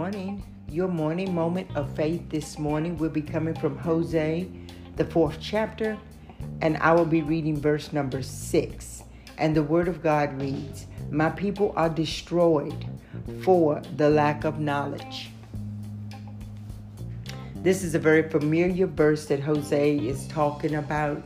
morning. Your morning moment of faith this morning will be coming from Hosea, the fourth chapter, and I will be reading verse number six. And the word of God reads, My people are destroyed for the lack of knowledge. This is a very familiar verse that Hosea is talking about,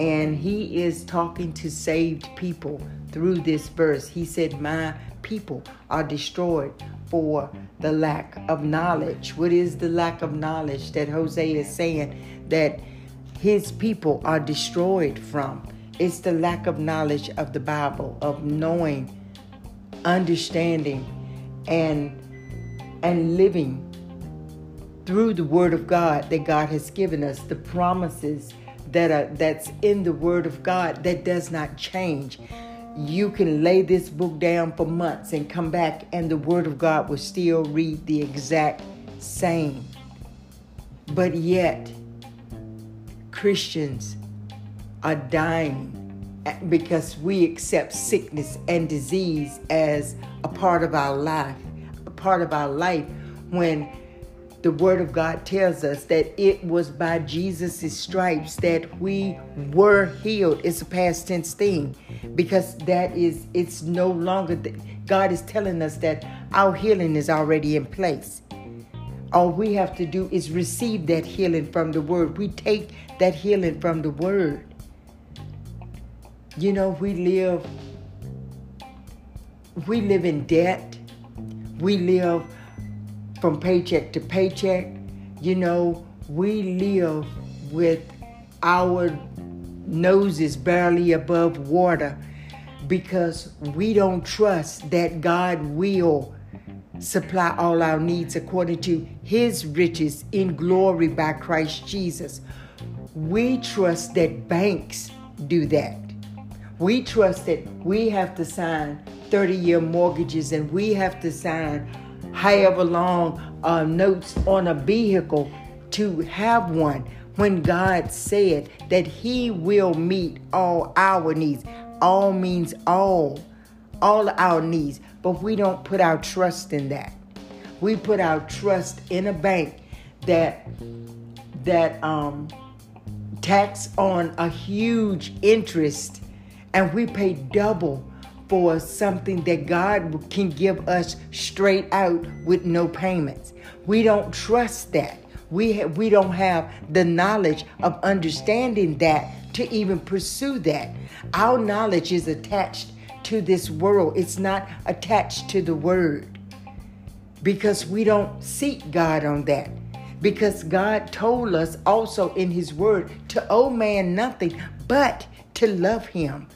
and he is talking to saved people through this verse. He said, My people are destroyed for the lack of knowledge. What is the lack of knowledge that Hosea is saying that his people are destroyed from? It's the lack of knowledge of the Bible, of knowing, understanding, and and living through the word of God that God has given us, the promises that are that's in the word of God that does not change you can lay this book down for months and come back, and the Word of God will still read the exact same. But yet, Christians are dying because we accept sickness and disease as a part of our life, a part of our life when the word of God tells us that it was by Jesus' stripes that we were healed. It's a past tense thing because that is, it's no longer, God is telling us that our healing is already in place. All we have to do is receive that healing from the word. We take that healing from the word. You know, we live we live in debt. We live from paycheck to paycheck. You know, we live with our noses barely above water because we don't trust that God will supply all our needs according to his riches in glory by Christ Jesus. We trust that banks do that. We trust that we have to sign 30 year mortgages and we have to sign however long uh, notes on a vehicle to have one when God said that He will meet all our needs. All means all, all our needs, but we don't put our trust in that. We put our trust in a bank that that um, tax on a huge interest, and we pay double for something that God can give us straight out with no payments. We don't trust that. We, ha- we don't have the knowledge of understanding that to even pursue that. Our knowledge is attached to this world, it's not attached to the Word because we don't seek God on that. Because God told us also in His Word to owe man nothing but to love Him.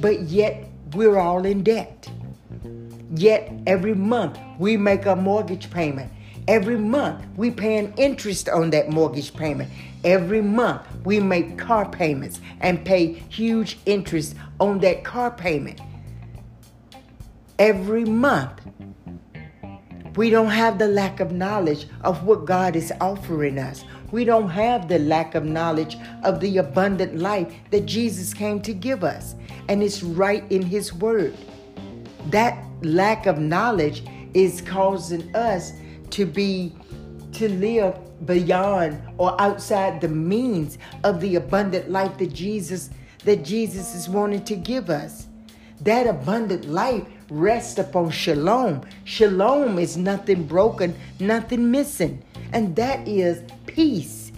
But yet we're all in debt. Yet every month we make a mortgage payment. Every month we pay an interest on that mortgage payment. Every month we make car payments and pay huge interest on that car payment. Every month we don't have the lack of knowledge of what God is offering us. We don't have the lack of knowledge of the abundant life that Jesus came to give us. And it's right in His Word. That lack of knowledge is causing us to be, to live beyond or outside the means of the abundant life that Jesus that Jesus is wanting to give us. That abundant life rests upon shalom. Shalom is nothing broken, nothing missing. And that is peace.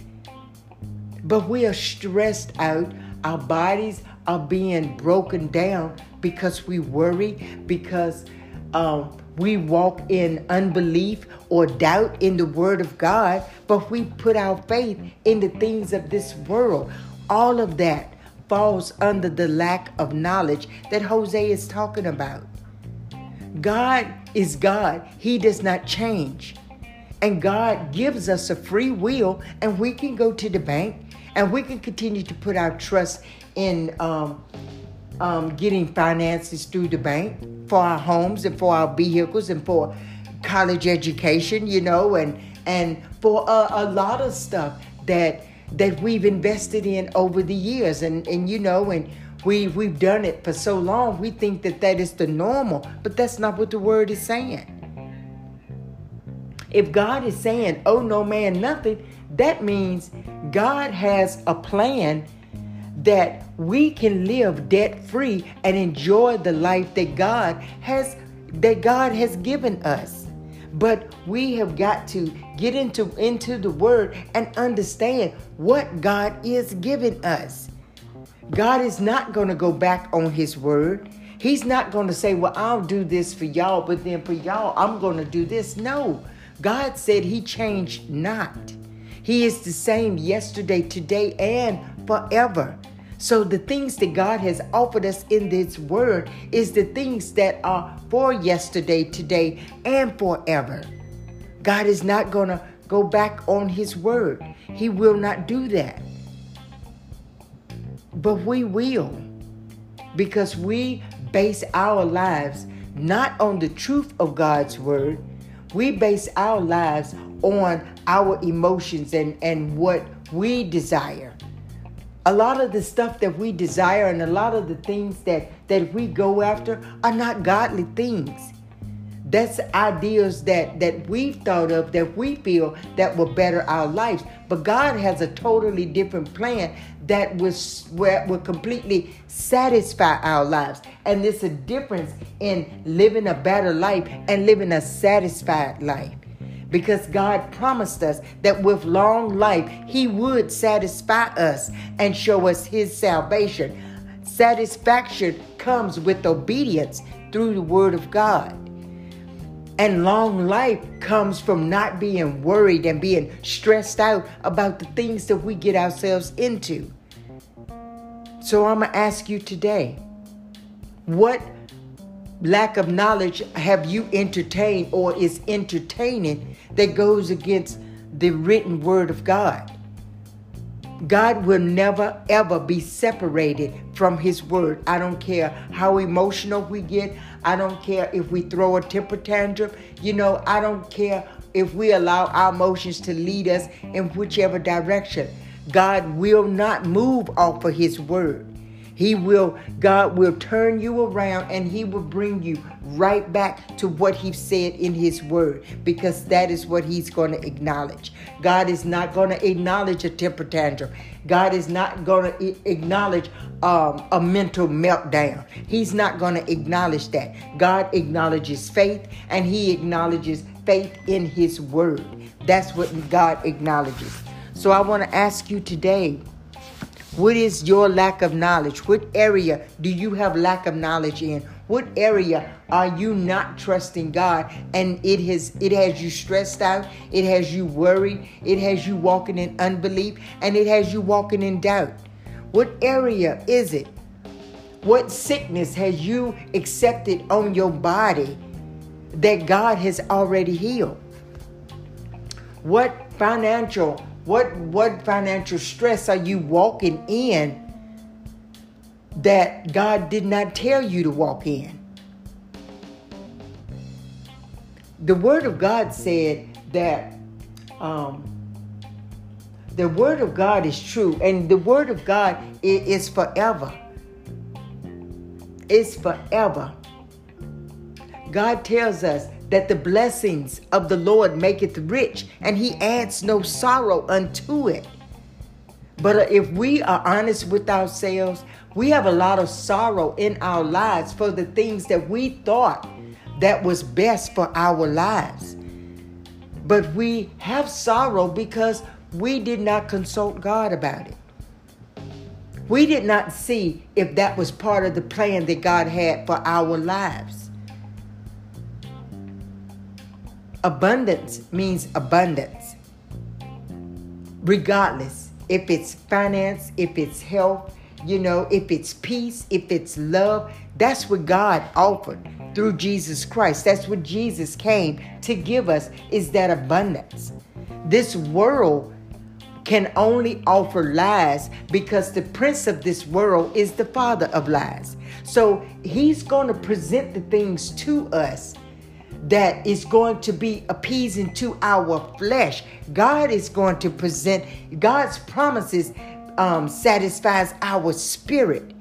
But we are stressed out. Our bodies are being broken down because we worry, because um, we walk in unbelief or doubt in the Word of God, but we put our faith in the things of this world. All of that falls under the lack of knowledge that Hosea is talking about. God is God, He does not change. And God gives us a free will, and we can go to the bank and we can continue to put our trust in um, um, getting finances through the bank for our homes and for our vehicles and for college education, you know, and and for a, a lot of stuff that that we've invested in over the years, and and you know, and we we've done it for so long, we think that that is the normal, but that's not what the word is saying. If God is saying, oh, no man, nothing, that means God has a plan that we can live debt free and enjoy the life that God has that God has given us. But we have got to get into into the word and understand what God is giving us. God is not going to go back on his word. He's not going to say, "Well, I'll do this for y'all, but then for y'all I'm going to do this." No. God said he changed not. He is the same yesterday, today, and forever. So the things that God has offered us in this word is the things that are for yesterday, today, and forever. God is not going to go back on his word. He will not do that. But we will because we base our lives not on the truth of God's word. We base our lives on our emotions and, and what we desire. A lot of the stuff that we desire and a lot of the things that, that we go after are not godly things. That's ideas that, that we've thought of that we feel that will better our lives. But God has a totally different plan that will completely satisfy our lives. And there's a difference in living a better life and living a satisfied life because God promised us that with long life, He would satisfy us and show us His salvation. Satisfaction comes with obedience through the Word of God. And long life comes from not being worried and being stressed out about the things that we get ourselves into. So I'm going to ask you today what lack of knowledge have you entertained or is entertaining that goes against the written word of God? God will never ever be separated from his word. I don't care how emotional we get. I don't care if we throw a temper tantrum. You know, I don't care if we allow our emotions to lead us in whichever direction. God will not move off of his word. He will, God will turn you around and He will bring you right back to what He said in His Word because that is what He's going to acknowledge. God is not going to acknowledge a temper tantrum. God is not going to acknowledge um, a mental meltdown. He's not going to acknowledge that. God acknowledges faith and He acknowledges faith in His Word. That's what God acknowledges. So I want to ask you today what is your lack of knowledge? What area do you have lack of knowledge in? What area are you not trusting God and it has it has you stressed out, it has you worried, it has you walking in unbelief, and it has you walking in doubt? What area is it? What sickness has you accepted on your body that God has already healed? What financial what what financial stress are you walking in that God did not tell you to walk in? The Word of God said that um, the Word of God is true, and the Word of God is, is forever. It's forever. God tells us that the blessings of the Lord maketh rich, and he adds no sorrow unto it. But if we are honest with ourselves, we have a lot of sorrow in our lives for the things that we thought that was best for our lives. But we have sorrow because we did not consult God about it. We did not see if that was part of the plan that God had for our lives. Abundance means abundance. Regardless, if it's finance, if it's health, you know, if it's peace, if it's love, that's what God offered through Jesus Christ. That's what Jesus came to give us is that abundance. This world can only offer lies because the prince of this world is the father of lies. So he's going to present the things to us that is going to be appeasing to our flesh. God is going to present God's promises um, satisfies our spirit.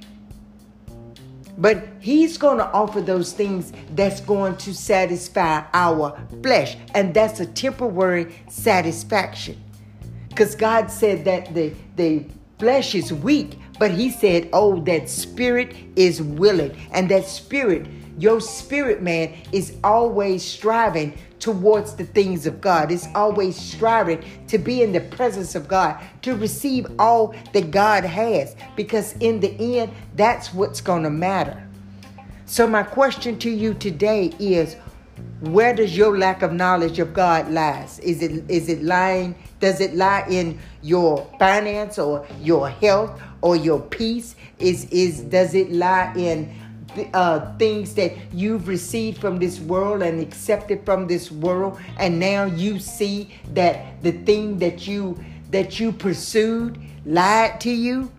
But he's going to offer those things that's going to satisfy our flesh. And that's a temporary satisfaction. Because God said that the, the flesh is weak, but he said, oh, that spirit is willing. And that spirit, your spirit man, is always striving towards the things of God. It's always striving to be in the presence of God, to receive all that God has, because in the end, that's what's going to matter. So, my question to you today is where does your lack of knowledge of God lies? Is it is it lying? Does it lie in your finance or your health or your peace? Is is does it lie in uh, things that you've received from this world and accepted from this world, and now you see that the thing that you that you pursued lied to you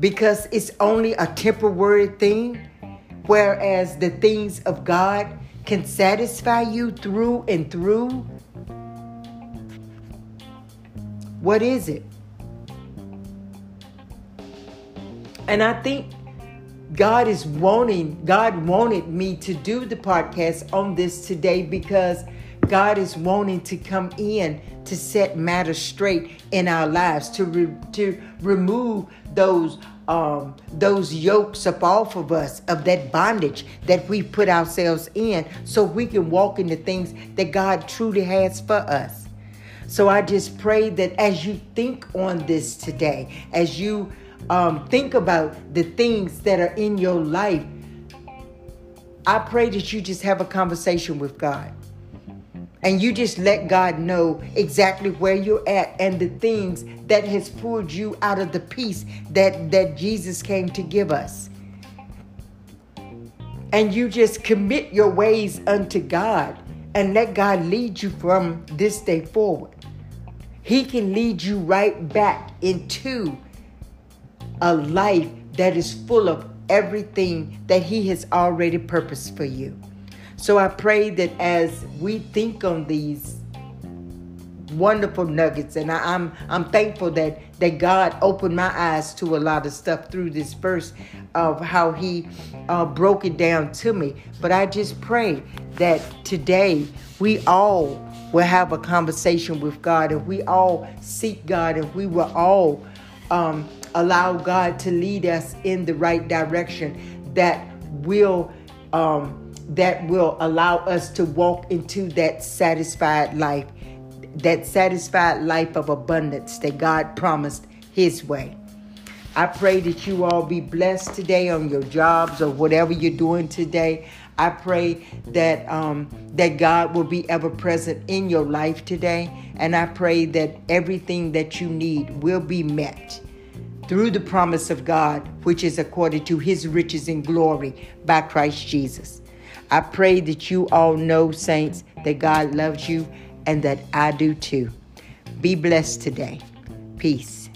because it's only a temporary thing, whereas the things of God can satisfy you through and through. What is it? And I think God is wanting, God wanted me to do the podcast on this today because God is wanting to come in to set matters straight in our lives, to re, to remove those um, those yokes up off of us, of that bondage that we put ourselves in, so we can walk in the things that God truly has for us. So I just pray that as you think on this today, as you um, think about the things that are in your life, I pray that you just have a conversation with God. And you just let God know exactly where you're at and the things that has pulled you out of the peace that, that Jesus came to give us. And you just commit your ways unto God and let God lead you from this day forward. He can lead you right back into a life that is full of everything that He has already purposed for you. So I pray that as we think on these wonderful nuggets, and I, am I'm, I'm thankful that that God opened my eyes to a lot of stuff through this verse of how He uh, broke it down to me. But I just pray that today we all will have a conversation with God, and we all seek God, and we will all um, allow God to lead us in the right direction that will um, that will allow us to walk into that satisfied life, that satisfied life of abundance that God promised His way. I pray that you all be blessed today on your jobs or whatever you're doing today. I pray that um, that God will be ever present in your life today, and I pray that everything that you need will be met through the promise of God, which is according to his riches and glory by Christ Jesus. I pray that you all know, saints, that God loves you and that I do too. Be blessed today. Peace.